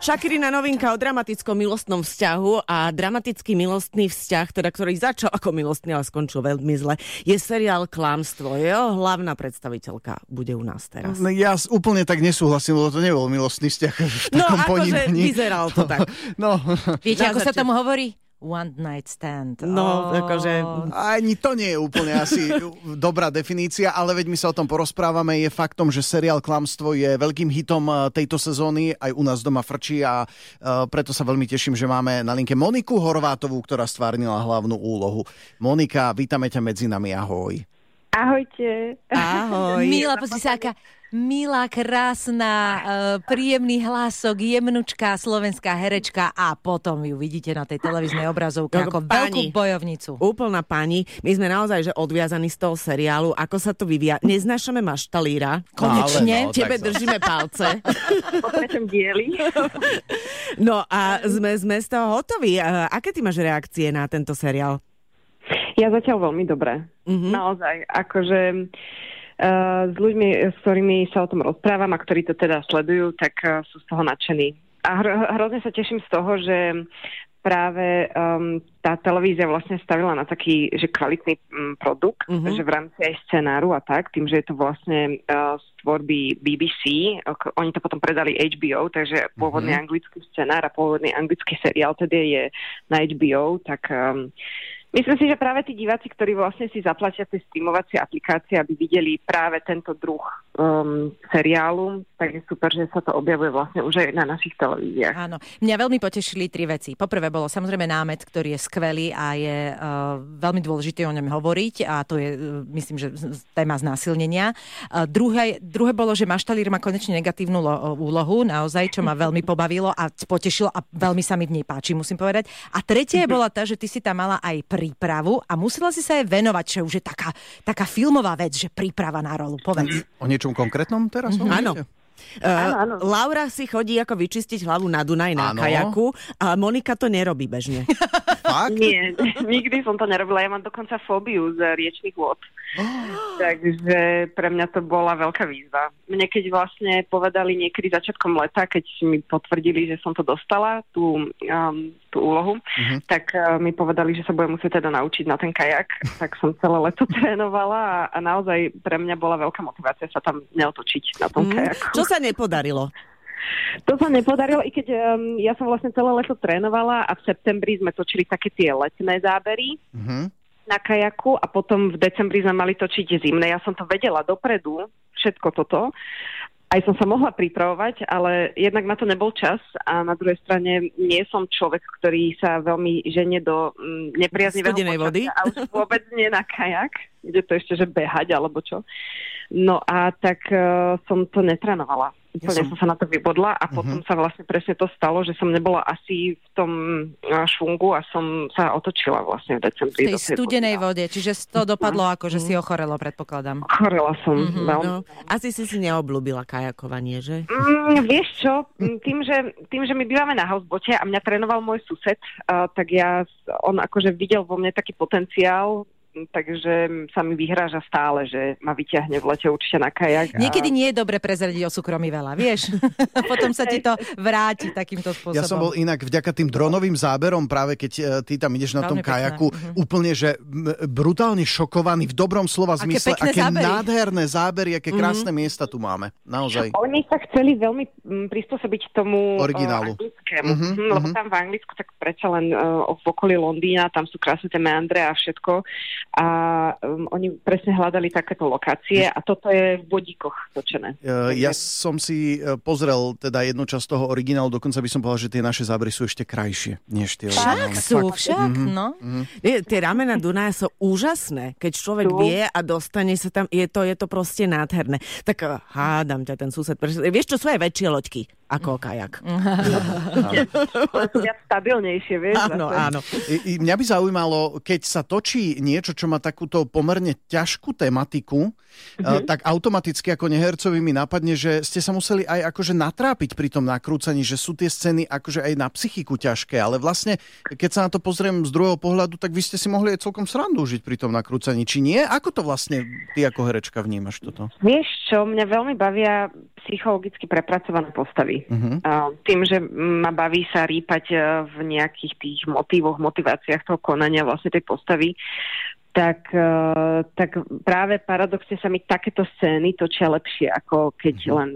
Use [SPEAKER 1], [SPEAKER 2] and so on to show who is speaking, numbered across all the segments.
[SPEAKER 1] Šakirina novinka o dramatickom milostnom vzťahu a dramatický milostný vzťah, teda ktorý začal ako milostný, ale skončil veľmi zle, je seriál Klamstvo. Jeho hlavná predstaviteľka bude u nás teraz.
[SPEAKER 2] No, ja úplne tak nesúhlasím, lebo to nebol milostný vzťah v
[SPEAKER 1] No
[SPEAKER 2] takom
[SPEAKER 1] akože
[SPEAKER 2] ponímaní.
[SPEAKER 1] vyzeral to tak.
[SPEAKER 2] No,
[SPEAKER 3] Viete, ako sa
[SPEAKER 1] začiatku.
[SPEAKER 3] tomu hovorí? One night stand.
[SPEAKER 1] No, akože-
[SPEAKER 2] ani to nie je úplne asi dobrá definícia, ale veď my sa o tom porozprávame. Je faktom, že seriál Klamstvo je veľkým hitom eh, tejto sezóny, aj u nás doma frčí a eh, preto sa veľmi teším, že máme na linke Moniku Horvátovú, ktorá stvárnila hlavnú úlohu. Monika, vítame ťa medzi nami, ahoj.
[SPEAKER 4] Ahojte.
[SPEAKER 1] Ahoj.
[SPEAKER 3] Milá, pozri sa, aká milá, krásna, uh, príjemný hlasok, jemnučká slovenská herečka a potom ju vidíte na tej televíznej obrazovke
[SPEAKER 1] Ako
[SPEAKER 3] ako veľkú
[SPEAKER 1] pani.
[SPEAKER 3] bojovnicu.
[SPEAKER 1] Úplná pani. My sme naozaj že odviazaní z toho seriálu. Ako sa to vyvíja? Neznášame maštalíra.
[SPEAKER 3] Konečne.
[SPEAKER 2] Ale no,
[SPEAKER 1] Tebe držíme palce.
[SPEAKER 4] Po treťom dieli.
[SPEAKER 1] No a sme, sme z toho hotoví. A Aké ty máš reakcie na tento seriál?
[SPEAKER 4] Ja zatiaľ veľmi dobre.
[SPEAKER 1] Mhm.
[SPEAKER 4] Naozaj. Akože uh, s ľuďmi, s ktorými sa o tom rozprávam a ktorí to teda sledujú, tak uh, sú z toho nadšení. A hro, hrozne sa teším z toho, že práve um, tá televízia vlastne stavila na taký, že kvalitný um, produkt,
[SPEAKER 1] Mhm.
[SPEAKER 4] že v rámci aj scenáru a tak, tým, že je to vlastne uh, z tvorby BBC, ok- oni to potom predali HBO, takže pôvodný anglický scenár a pôvodný anglický seriál tedy je na HBO, tak um, myslím si, že práve tí diváci, ktorí vlastne si zaplatia tie streamovacie aplikácie, aby videli práve tento druh um, seriálu, tak je super, že sa to objavuje vlastne už aj na našich televíziách.
[SPEAKER 3] Áno, mňa veľmi potešili tri veci. Poprvé bolo samozrejme námet, ktorý je skvelý a je uh, veľmi dôležité o ňom hovoriť a to je, uh, myslím, že téma znásilnenia. Uh, druhé, druhé bolo, že Maštalír má konečne negatívnu lo- úlohu, naozaj, čo ma veľmi pobavilo a potešilo a veľmi sa mi v nej páči, musím povedať. A tretie bola tá, že ty si tam mala aj prípravu a musela si sa jej venovať, čo už je taká, taká filmová vec, že príprava na rolu. Povedz.
[SPEAKER 2] O niečom konkrétnom teraz?
[SPEAKER 1] Mhm. Áno.
[SPEAKER 2] hovoríte?
[SPEAKER 4] Áno, áno.
[SPEAKER 1] Uh, Laura si chodí ako vyčistiť hlavu na Dunaj na
[SPEAKER 2] Áno.
[SPEAKER 1] kajaku a Monika to nerobí bežne.
[SPEAKER 2] Fakt?
[SPEAKER 4] Nie, nikdy som to nerobila. Ja mám dokonca fóbiu z riečných vôd. Takže pre mňa to bola veľká výzva. Mne keď vlastne povedali niekedy začiatkom leta, keď mi potvrdili, že som to dostala, tú, um, tú úlohu,
[SPEAKER 2] Mhm.
[SPEAKER 4] tak uh, mi povedali, že sa budem musieť teda naučiť na ten kajak. Tak som celé leto trénovala a, a naozaj pre mňa bola veľká motivácia sa tam neotočiť na tom
[SPEAKER 1] Mm.
[SPEAKER 4] kajaku.
[SPEAKER 1] Čo sa nepodarilo?
[SPEAKER 4] To sa nepodarilo, i keď um, ja som vlastne celé leto trénovala a v septembri sme točili také tie letné zábery
[SPEAKER 2] Mhm.
[SPEAKER 4] na kajaku a potom v decembri sme mali točiť zimné. Ja som to vedela dopredu, všetko toto. Aj som sa mohla pripravovať, ale jednak na to nebol čas a na druhej strane nie som človek, ktorý sa veľmi ženie do mm, nepriaznivého
[SPEAKER 1] Studenej vody?
[SPEAKER 4] a už vôbec nie na kajak, kde to ešte, že behať alebo čo. No a tak uh, som to netrénovala.
[SPEAKER 2] Ja
[SPEAKER 4] Úplne
[SPEAKER 2] som-
[SPEAKER 4] som... sa na to vybodla a potom sa vlastne presne to stalo, že som nebola asi v tom švungu a som sa otočila vlastne v decembri.
[SPEAKER 3] V tej studenej
[SPEAKER 4] vody.
[SPEAKER 3] vode, čiže to dopadlo ako, že si ochorelo, predpokladám.
[SPEAKER 4] Chorela som
[SPEAKER 3] Mhm,
[SPEAKER 4] veľmi.
[SPEAKER 1] No, asi si si neoblúbila kajakovanie, že?
[SPEAKER 4] Mm, vieš čo, Mm, tým že, tým, že my bývame na housebote a mňa trénoval môj sused, uh, tak ja, on akože videl vo mne taký potenciál, takže sa mi vyhráža stále, že ma vyťahne v lete určite na kajak. a-
[SPEAKER 3] Niekedy nie je dobre prezradiť o súkromí veľa, vieš? Potom sa ti to vráti takýmto spôsobom.
[SPEAKER 2] Ja som bol inak vďaka tým dronovým záberom, práve keď e, ty tam ideš na tom
[SPEAKER 3] Veľmi pekné,
[SPEAKER 2] kajaku,
[SPEAKER 3] mhm.
[SPEAKER 2] úplne, že brutálne šokovaný v dobrom slova
[SPEAKER 3] Aké
[SPEAKER 2] zmysle, aké
[SPEAKER 3] zábery.
[SPEAKER 2] nádherné zábery, aké krásne miesta tu máme. Naozaj.
[SPEAKER 4] Oni sa chceli veľmi prispôsobiť tomu
[SPEAKER 2] Originálu.
[SPEAKER 4] Uh, anglickému,
[SPEAKER 2] Mhm,
[SPEAKER 4] mm-hmm, lebo
[SPEAKER 2] mhm.
[SPEAKER 4] tam v Anglicku tak predsa len uh, v okolí Londýna, tam sú krásne tie meandre a všetko. A um, oni presne hľadali takéto lokácie a toto je v bodíkoch točené.
[SPEAKER 2] E, Ja som si e, pozrel teda jednu časť toho originálu, dokonca by som povedal, že tie naše zábery sú ešte krajšie než tie
[SPEAKER 3] Však sú,
[SPEAKER 2] Fakt.
[SPEAKER 3] však,
[SPEAKER 2] Mhm.
[SPEAKER 3] no.
[SPEAKER 1] Nie, tie ramena Dunaja sú úžasné. Keď človek
[SPEAKER 4] Sú.
[SPEAKER 1] vie a dostane sa tam, je to, je to proste nádherné. Tak eh, hádam ťa ten sused. Vieš čo, sú aj väčšie loďky ako kajak.
[SPEAKER 4] Viac stabilnejšie, vieš.
[SPEAKER 1] Áno,
[SPEAKER 4] zase.
[SPEAKER 1] áno.
[SPEAKER 2] I mňa by zaujímalo, keď sa točí niečo, čo má takúto pomerne ťažkú tematiku, mm-hmm. tak automaticky ako nehercovi mi napadne, že ste sa museli aj akože natrápiť pri tom nakrúcaní, že sú tie scény akože aj na psychiku ťažké, ale vlastne, keď sa na to pozriem z druhého pohľadu, tak vy ste si mohli aj celkom srandu užiť pri tom nakrúcaní, či nie? Ako to vlastne ty ako herečka vnímaš toto?
[SPEAKER 4] Vieš čo, mňa veľmi bavia psychologicky prepracované postavy.
[SPEAKER 2] Mhm.
[SPEAKER 4] Uh, tým, že ma baví sa rýpať uh, v nejakých tých motívoch, motiváciách toho konania vlastne tej postavy, tak, uh, tak práve paradoxne sa mi takéto scény točia lepšie, ako keď
[SPEAKER 2] Mhm.
[SPEAKER 4] len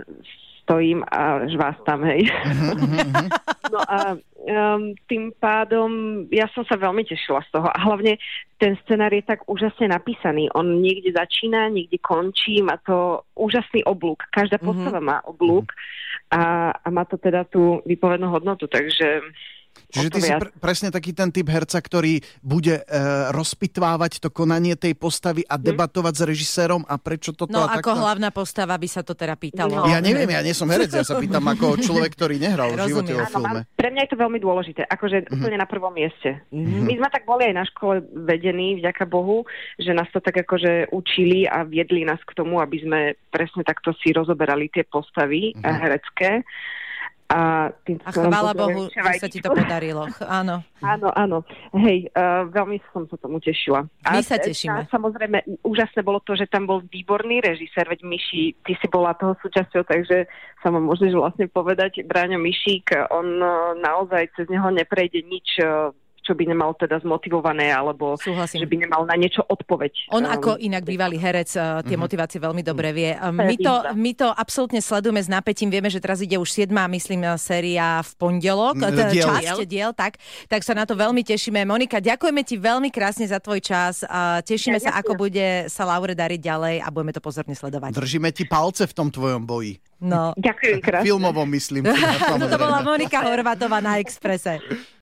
[SPEAKER 4] stojím a žvástam, hej.
[SPEAKER 2] Mhm,
[SPEAKER 4] No a um, tým pádom ja som sa veľmi tešila z toho. A hlavne ten scenár je tak úžasne napísaný. On niekde začína, niekde končí, má to úžasný oblúk. Každá
[SPEAKER 1] Mhm.
[SPEAKER 4] postava má oblúk a, a má to teda tú výpovednú hodnotu, takže...
[SPEAKER 2] Čiže
[SPEAKER 4] o
[SPEAKER 2] ty si pr- presne taký ten typ herca, ktorý bude e, rozpitvávať to konanie tej postavy a debatovať s režisérom a prečo toto
[SPEAKER 3] No
[SPEAKER 2] a
[SPEAKER 3] ako
[SPEAKER 2] takto?
[SPEAKER 3] hlavná postava by sa to teda pýtalo.
[SPEAKER 4] No.
[SPEAKER 2] Ja neviem, ja nie som herec, ja sa pýtam ako človek, ktorý nehral v živote
[SPEAKER 4] Áno,
[SPEAKER 2] filme.
[SPEAKER 4] mám, pre mňa je to veľmi dôležité, akože úplne na prvom mieste. My sme tak boli aj na škole vedení, vďaka Bohu, že nás to tak akože učili a viedli nás k tomu, aby sme presne takto si rozoberali tie postavy mm herecké. A, tým
[SPEAKER 3] A chvála Bohu, že sa ti to podarilo. Áno.
[SPEAKER 4] Áno, áno. Hej, uh, veľmi som sa tomu tešila.
[SPEAKER 3] My
[SPEAKER 4] A
[SPEAKER 3] sa
[SPEAKER 4] e,
[SPEAKER 3] tešíme.
[SPEAKER 4] A samozrejme, úžasné bolo to, že tam bol výborný režisér, veď Myši, ty si bola toho súčasťou, takže sa ma môžeš vlastne povedať, Bráňo Myšík, on uh, naozaj cez neho neprejde nič, uh, čo by nemal teda zmotivované, alebo
[SPEAKER 3] Súhlasím.
[SPEAKER 4] že by nemal na niečo odpoveď.
[SPEAKER 3] On
[SPEAKER 4] Um,
[SPEAKER 3] ako inak bývalý herec uh, tie motivácie veľmi dobre vie. Uh, My to, my to absolútne sledujeme s napätím. Vieme, že teraz ide už 7. myslím, uh, séria v pondelok.
[SPEAKER 2] Mm, diel.
[SPEAKER 3] Časť diel, tak. Tak sa na to veľmi tešíme. Monika, ďakujeme ti veľmi krásne za tvoj čas. A tešíme sa,
[SPEAKER 4] Ja ďakujem.
[SPEAKER 3] ako bude sa Laure dariť ďalej a budeme to pozorne sledovať.
[SPEAKER 2] Držíme ti palce v tom tvojom boji.
[SPEAKER 3] No.
[SPEAKER 4] Ďakujem krásne.
[SPEAKER 2] Filmovom myslím.
[SPEAKER 3] Toto bola. Monika Horvatová na Exprese.